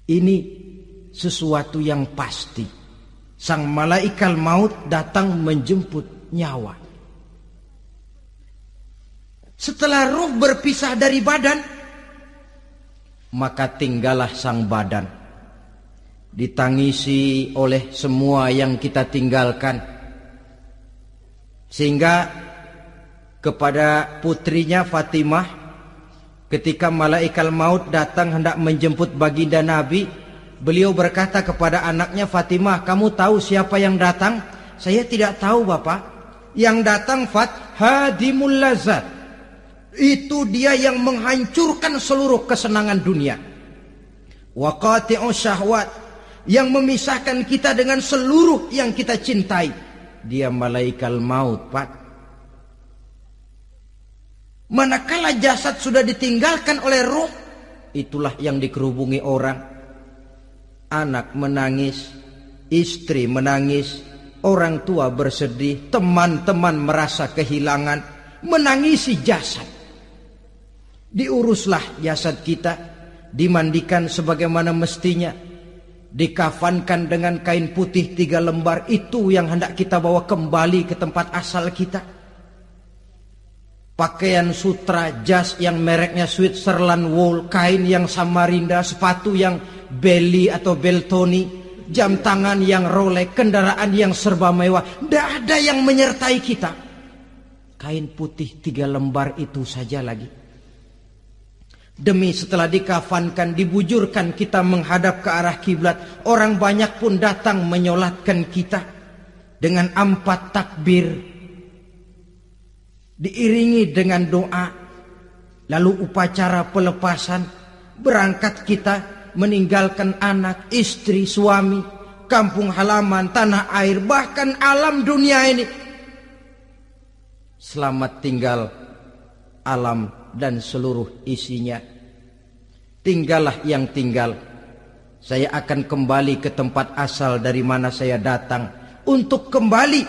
Ini sesuatu yang pasti sang malaikat maut datang menjemput nyawa. Setelah ruh berpisah dari badan, maka tinggallah sang badan. Ditangisi oleh semua yang kita tinggalkan. Sehingga kepada putrinya Fatimah ketika malaikat maut datang hendak menjemput baginda Nabi, Beliau berkata kepada anaknya Fatimah, kamu tahu siapa yang datang? Saya tidak tahu Bapak. Yang datang Fat Hadimul Lazat. Itu dia yang menghancurkan seluruh kesenangan dunia. Waqati'u syahwat. Yang memisahkan kita dengan seluruh yang kita cintai. Dia malaikat maut Pak. Manakala jasad sudah ditinggalkan oleh roh. Itulah yang dikerubungi orang anak menangis, istri menangis, orang tua bersedih, teman-teman merasa kehilangan, menangisi jasad. Diuruslah jasad kita, dimandikan sebagaimana mestinya, dikafankan dengan kain putih tiga lembar itu yang hendak kita bawa kembali ke tempat asal kita. Pakaian sutra, jas yang mereknya Switzerland wool, kain yang Samarinda, sepatu yang Belly atau Beltoni, jam tangan yang Rolex, kendaraan yang serba mewah. Tidak ada yang menyertai kita. Kain putih tiga lembar itu saja lagi. Demi setelah dikafankan, dibujurkan kita menghadap ke arah kiblat. Orang banyak pun datang menyolatkan kita. Dengan empat takbir. Diiringi dengan doa. Lalu upacara pelepasan. Berangkat kita meninggalkan anak, istri, suami, kampung halaman, tanah air, bahkan alam dunia ini. Selamat tinggal alam dan seluruh isinya. Tinggallah yang tinggal. Saya akan kembali ke tempat asal dari mana saya datang untuk kembali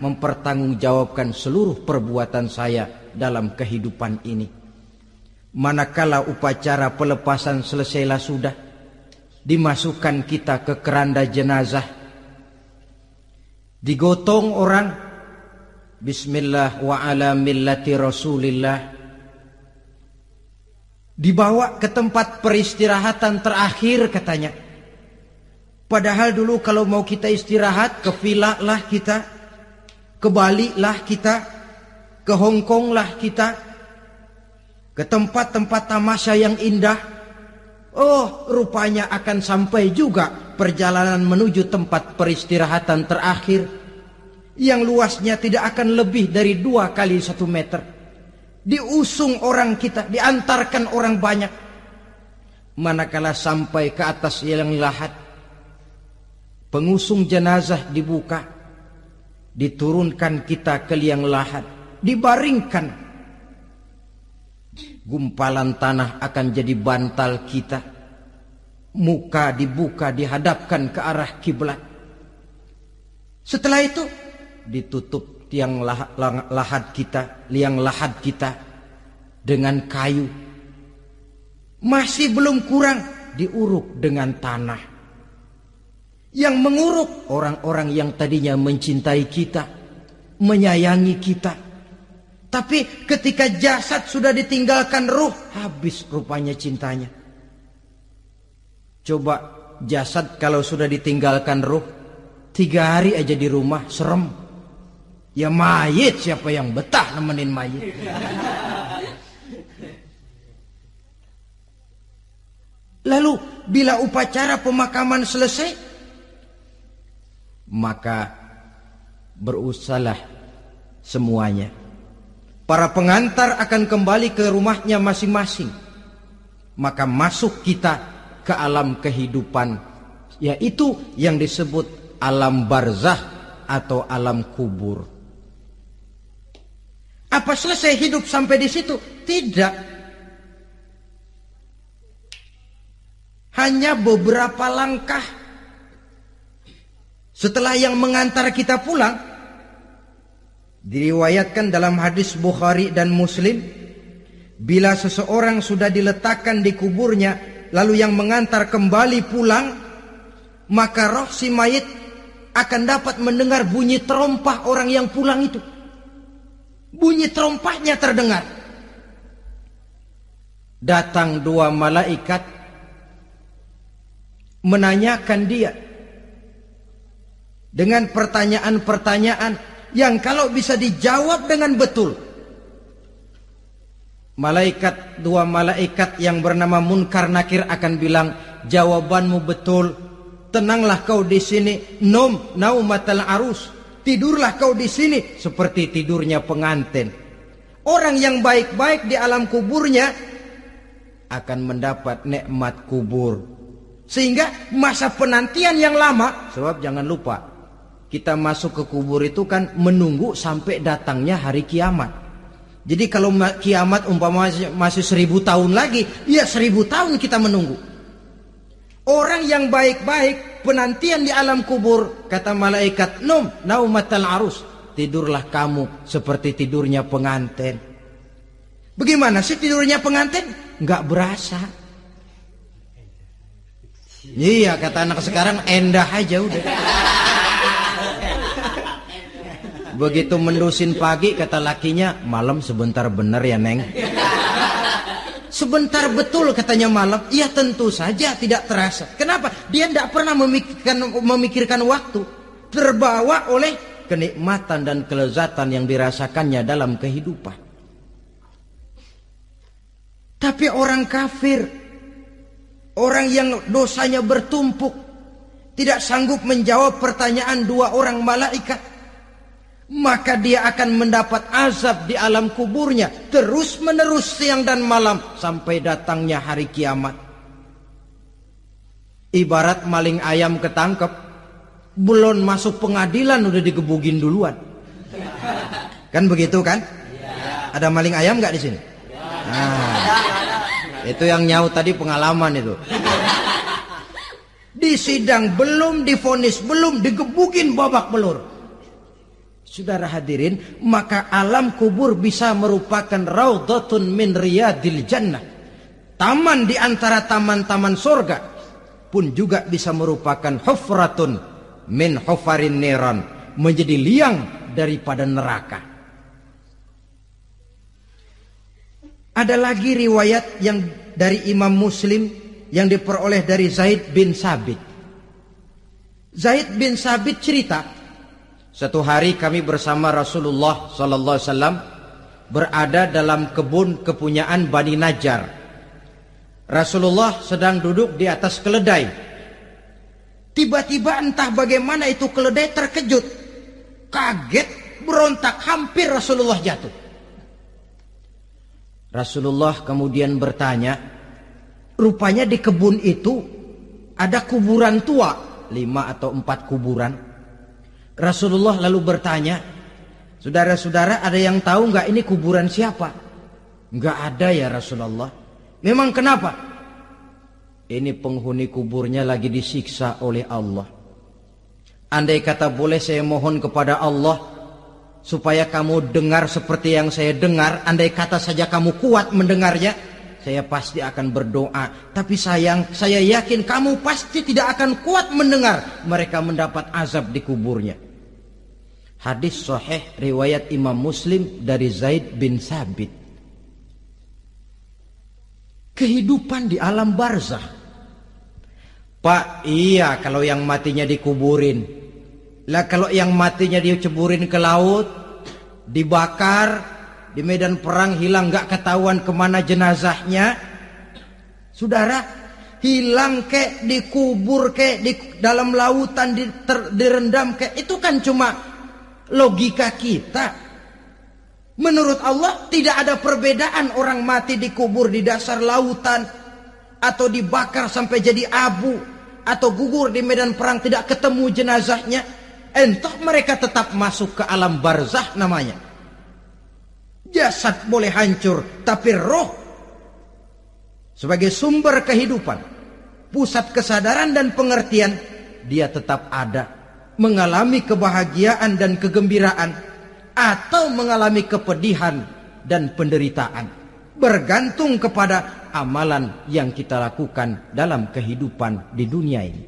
mempertanggungjawabkan seluruh perbuatan saya dalam kehidupan ini. Manakala upacara pelepasan selesailah sudah, dimasukkan kita ke keranda jenazah digotong orang bismillah wa ala millati rasulillah dibawa ke tempat peristirahatan terakhir katanya. Padahal dulu kalau mau kita istirahat ke villa lah kita ke Bali lah kita ke Hong Kong lah kita ke tempat-tempat tamasya yang indah. Oh, rupanya akan sampai juga perjalanan menuju tempat peristirahatan terakhir. Yang luasnya tidak akan lebih dari dua kali satu meter. Diusung orang kita, diantarkan orang banyak. Manakala sampai ke atas yang lahat, pengusung jenazah dibuka, diturunkan kita ke liang lahat, dibaringkan Gumpalan tanah akan jadi bantal kita. Muka dibuka dihadapkan ke arah kiblat. Setelah itu ditutup tiang lahat kita, liang lahat kita dengan kayu. Masih belum kurang diuruk dengan tanah. Yang menguruk orang-orang yang tadinya mencintai kita, menyayangi kita, tapi ketika jasad sudah ditinggalkan ruh, habis rupanya cintanya. Coba jasad kalau sudah ditinggalkan ruh, tiga hari aja di rumah, serem. Ya mayit siapa yang betah nemenin mayit. Lalu bila upacara pemakaman selesai, maka berusahalah semuanya. Para pengantar akan kembali ke rumahnya masing-masing. Maka masuk kita ke alam kehidupan, yaitu yang disebut alam barzah atau alam kubur. Apa selesai hidup sampai di situ? Tidak. hanya beberapa langkah setelah yang mengantar kita pulang diriwayatkan dalam hadis Bukhari dan Muslim bila seseorang sudah diletakkan di kuburnya lalu yang mengantar kembali pulang maka roh si mayit akan dapat mendengar bunyi terompah orang yang pulang itu bunyi terompahnya terdengar datang dua malaikat menanyakan dia dengan pertanyaan-pertanyaan yang kalau bisa dijawab dengan betul. Malaikat dua malaikat yang bernama Munkar Nakir akan bilang jawabanmu betul. Tenanglah kau di sini. Nom naumatal arus. Tidurlah kau di sini seperti tidurnya pengantin. Orang yang baik-baik di alam kuburnya akan mendapat nikmat kubur sehingga masa penantian yang lama, sebab jangan lupa, kita masuk ke kubur itu kan menunggu sampai datangnya hari kiamat. Jadi kalau kiamat umpama masih, seribu tahun lagi, ya seribu tahun kita menunggu. Orang yang baik-baik penantian di alam kubur, kata malaikat, Num, naumatal arus. Tidurlah kamu seperti tidurnya pengantin. Bagaimana sih tidurnya pengantin? Enggak berasa. Iya kata anak sekarang endah aja udah. Begitu mendusin pagi kata lakinya malam sebentar bener ya neng. Sebentar betul katanya malam. Iya tentu saja tidak terasa. Kenapa? Dia tidak pernah memikirkan, memikirkan waktu. Terbawa oleh kenikmatan dan kelezatan yang dirasakannya dalam kehidupan. Tapi orang kafir Orang yang dosanya bertumpuk tidak sanggup menjawab pertanyaan dua orang malaikat, maka dia akan mendapat azab di alam kuburnya terus menerus siang dan malam sampai datangnya hari kiamat. Ibarat maling ayam ketangkep, belum masuk pengadilan udah digebugin duluan. Kan begitu kan? Ada maling ayam nggak di sini? Nah, itu yang nyaut tadi pengalaman itu. Di sidang belum difonis, belum digebukin babak belur. Saudara hadirin, maka alam kubur bisa merupakan raudhatun min riyadil jannah. Taman di antara taman-taman surga pun juga bisa merupakan hufratun min hufarin niran, menjadi liang daripada neraka. Ada lagi riwayat yang dari Imam Muslim yang diperoleh dari Zaid bin Sabit. Zaid bin Sabit cerita, satu hari kami bersama Rasulullah sallallahu alaihi berada dalam kebun kepunyaan Bani Najjar. Rasulullah sedang duduk di atas keledai. Tiba-tiba entah bagaimana itu keledai terkejut. Kaget, berontak, hampir Rasulullah jatuh. Rasulullah kemudian bertanya, rupanya di kebun itu ada kuburan tua, lima atau empat kuburan. Rasulullah lalu bertanya, saudara-saudara ada yang tahu nggak ini kuburan siapa? Nggak ada ya Rasulullah. Memang kenapa? Ini penghuni kuburnya lagi disiksa oleh Allah. Andai kata boleh saya mohon kepada Allah supaya kamu dengar seperti yang saya dengar. Andai kata saja kamu kuat mendengarnya, saya pasti akan berdoa. Tapi sayang, saya yakin kamu pasti tidak akan kuat mendengar mereka mendapat azab di kuburnya. Hadis sahih riwayat Imam Muslim dari Zaid bin Sabit. Kehidupan di alam barzah. Pak, iya kalau yang matinya dikuburin. Lah kalau yang matinya dia ceburin ke laut, dibakar, di medan perang hilang gak ketahuan ke mana jenazahnya. Saudara, hilang kek, dikubur kek, di dalam lautan di, ter, direndam kek, itu kan cuma logika kita. Menurut Allah tidak ada perbedaan orang mati dikubur di dasar lautan atau dibakar sampai jadi abu atau gugur di medan perang tidak ketemu jenazahnya. Entah mereka tetap masuk ke alam barzah namanya. Jasad boleh hancur, tapi roh sebagai sumber kehidupan pusat kesadaran dan pengertian, dia tetap ada, mengalami kebahagiaan dan kegembiraan, atau mengalami kepedihan dan penderitaan, bergantung kepada amalan yang kita lakukan dalam kehidupan di dunia ini.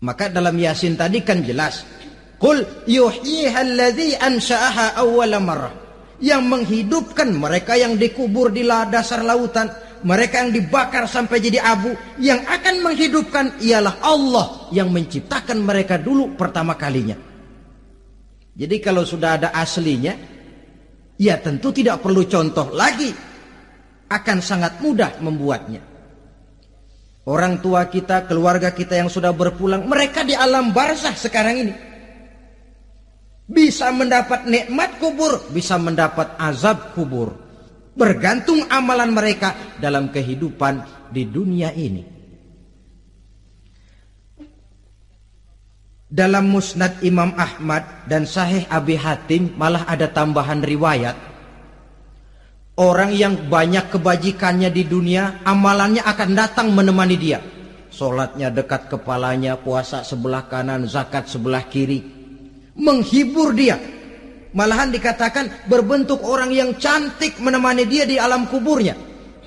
Maka dalam Yasin tadi kan jelas, Qul yuhyiha alladhi ansha'aha awwala marrah. Yang menghidupkan mereka yang dikubur di dasar lautan mereka yang dibakar sampai jadi abu yang akan menghidupkan ialah Allah yang menciptakan mereka dulu pertama kalinya. Jadi kalau sudah ada aslinya ya tentu tidak perlu contoh lagi. Akan sangat mudah membuatnya. Orang tua kita keluarga kita yang sudah berpulang mereka di alam barzah sekarang ini. Bisa mendapat nikmat kubur bisa mendapat azab kubur bergantung amalan mereka dalam kehidupan di dunia ini. Dalam musnad Imam Ahmad dan sahih Abi Hatim malah ada tambahan riwayat. Orang yang banyak kebajikannya di dunia, amalannya akan datang menemani dia. Solatnya dekat kepalanya, puasa sebelah kanan, zakat sebelah kiri. Menghibur dia Malahan dikatakan berbentuk orang yang cantik menemani dia di alam kuburnya.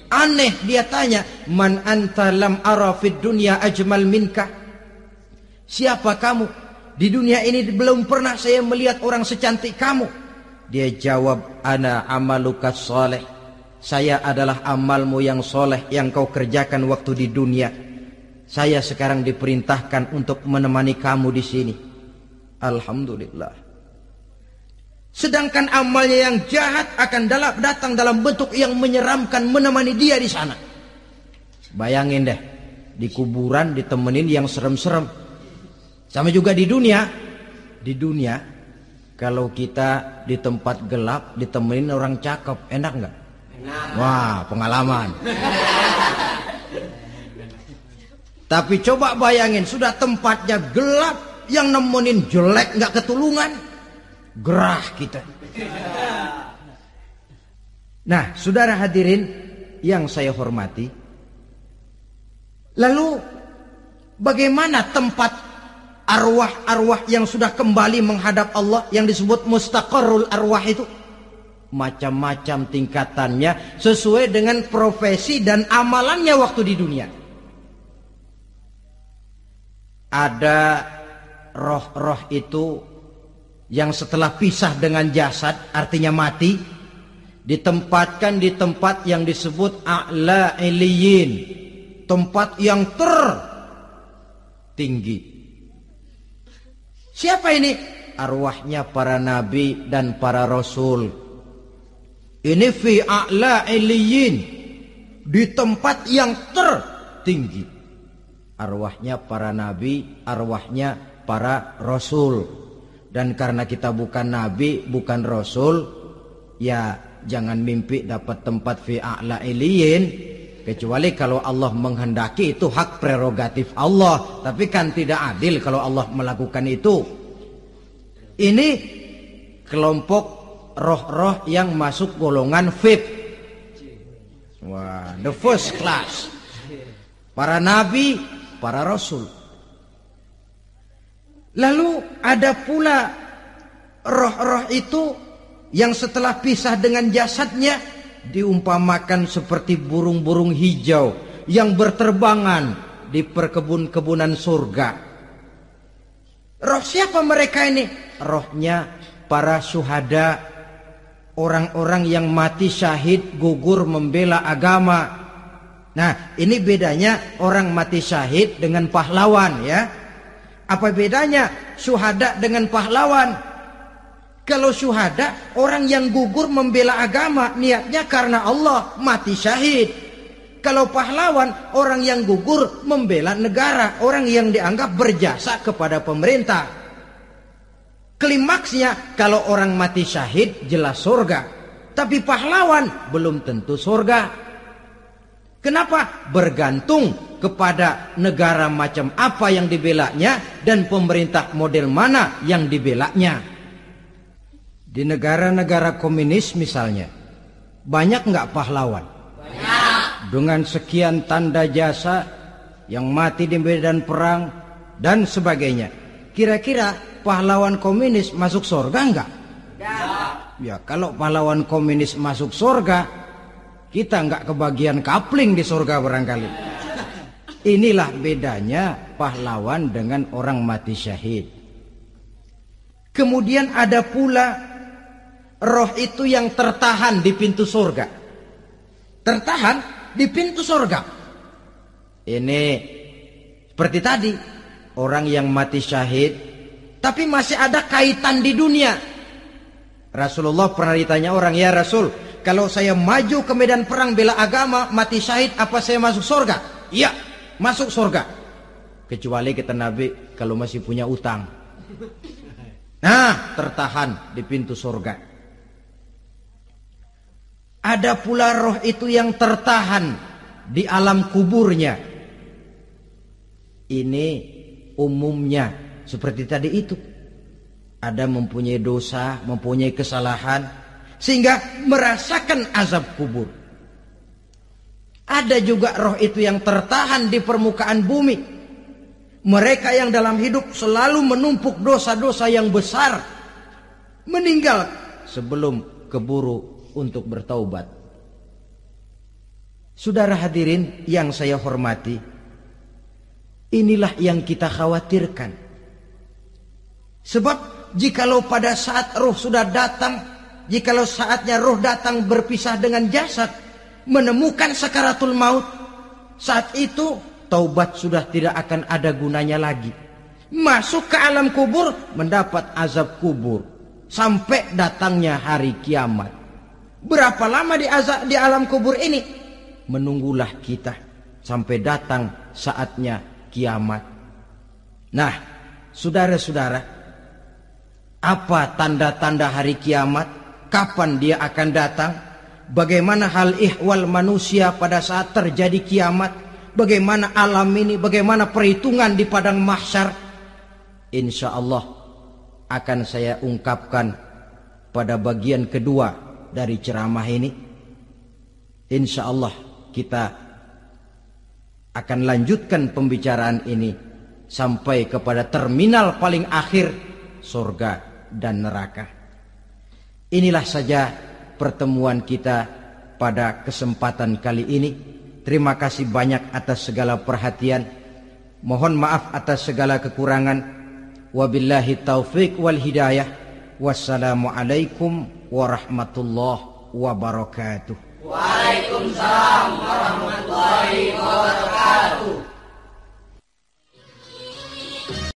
Aneh dia tanya, "Man anta lam ara fid dunya ajmal minka?" Siapa kamu? Di dunia ini belum pernah saya melihat orang secantik kamu. Dia jawab, "Ana amaluka soleh." Saya adalah amalmu yang soleh yang kau kerjakan waktu di dunia. Saya sekarang diperintahkan untuk menemani kamu di sini. Alhamdulillah. Sedangkan amalnya yang jahat akan datang dalam bentuk yang menyeramkan menemani dia di sana. Bayangin deh, di kuburan ditemenin yang serem-serem. Sama juga di dunia. Di dunia, kalau kita di tempat gelap ditemenin orang cakep, enak nggak? Wah, pengalaman. Tapi coba bayangin, sudah tempatnya gelap, yang nemenin jelek nggak ketulungan gerah kita. Nah, saudara hadirin yang saya hormati, lalu bagaimana tempat arwah-arwah yang sudah kembali menghadap Allah yang disebut mustaqarrul arwah itu? Macam-macam tingkatannya sesuai dengan profesi dan amalannya waktu di dunia. Ada roh-roh itu yang setelah pisah dengan jasad artinya mati ditempatkan di tempat yang disebut a'la iliyin tempat yang tertinggi. Siapa ini? Arwahnya para nabi dan para rasul. Ini fi a'la iliyin di tempat yang tertinggi. Arwahnya para nabi arwahnya para rasul dan karena kita bukan nabi, bukan rasul, ya jangan mimpi dapat tempat fi a'la iliyin kecuali kalau Allah menghendaki itu hak prerogatif Allah, tapi kan tidak adil kalau Allah melakukan itu. Ini kelompok roh-roh yang masuk golongan VIP. Wah, the first class. Para nabi, para rasul. Lalu ada pula roh-roh itu yang setelah pisah dengan jasadnya diumpamakan seperti burung-burung hijau yang berterbangan di perkebun-kebunan surga. Roh siapa mereka ini? Rohnya para syuhada, orang-orang yang mati syahid gugur membela agama. Nah, ini bedanya orang mati syahid dengan pahlawan ya. Apa bedanya syuhada dengan pahlawan? Kalau syuhada orang yang gugur membela agama niatnya karena Allah mati syahid. Kalau pahlawan, orang yang gugur membela negara, orang yang dianggap berjasa kepada pemerintah. Klimaksnya, kalau orang mati syahid, jelas surga. Tapi pahlawan belum tentu surga. Kenapa? Bergantung kepada negara macam apa yang dibelanya dan pemerintah model mana yang dibelanya. Di negara-negara komunis misalnya, banyak nggak pahlawan? dengan sekian tanda jasa yang mati di medan perang dan sebagainya. Kira-kira pahlawan komunis masuk surga enggak? Ya. ya, kalau pahlawan komunis masuk surga, kita enggak kebagian kapling di surga barangkali. Inilah bedanya pahlawan dengan orang mati syahid. Kemudian ada pula roh itu yang tertahan di pintu surga. Tertahan di pintu surga. Ini seperti tadi, orang yang mati syahid tapi masih ada kaitan di dunia. Rasulullah pernah ditanya orang, "Ya Rasul, kalau saya maju ke medan perang bela agama, mati syahid, apa saya masuk surga?" "Iya, masuk surga." Kecuali kata Nabi kalau masih punya utang. Nah, tertahan di pintu surga. Ada pula roh itu yang tertahan di alam kuburnya. Ini umumnya seperti tadi itu. Ada mempunyai dosa, mempunyai kesalahan sehingga merasakan azab kubur. Ada juga roh itu yang tertahan di permukaan bumi. Mereka yang dalam hidup selalu menumpuk dosa-dosa yang besar meninggal sebelum keburu untuk bertaubat. Saudara hadirin yang saya hormati, inilah yang kita khawatirkan. Sebab jikalau pada saat roh sudah datang, jikalau saatnya roh datang berpisah dengan jasad, menemukan sakaratul maut, saat itu taubat sudah tidak akan ada gunanya lagi. Masuk ke alam kubur mendapat azab kubur sampai datangnya hari kiamat. Berapa lama di, azab, di alam kubur ini? Menunggulah kita sampai datang saatnya kiamat. Nah, saudara-saudara, apa tanda-tanda hari kiamat? Kapan dia akan datang? Bagaimana hal ihwal manusia pada saat terjadi kiamat? Bagaimana alam ini? Bagaimana perhitungan di padang mahsyar? Insya Allah akan saya ungkapkan pada bagian kedua dari ceramah ini insya Allah kita akan lanjutkan pembicaraan ini sampai kepada terminal paling akhir surga dan neraka inilah saja pertemuan kita pada kesempatan kali ini terima kasih banyak atas segala perhatian mohon maaf atas segala kekurangan wabillahi taufik wal hidayah wassalamualaikum warahmatullahi wabarakatuh. Waalaikumsalam warahmatullahi wabarakatuh.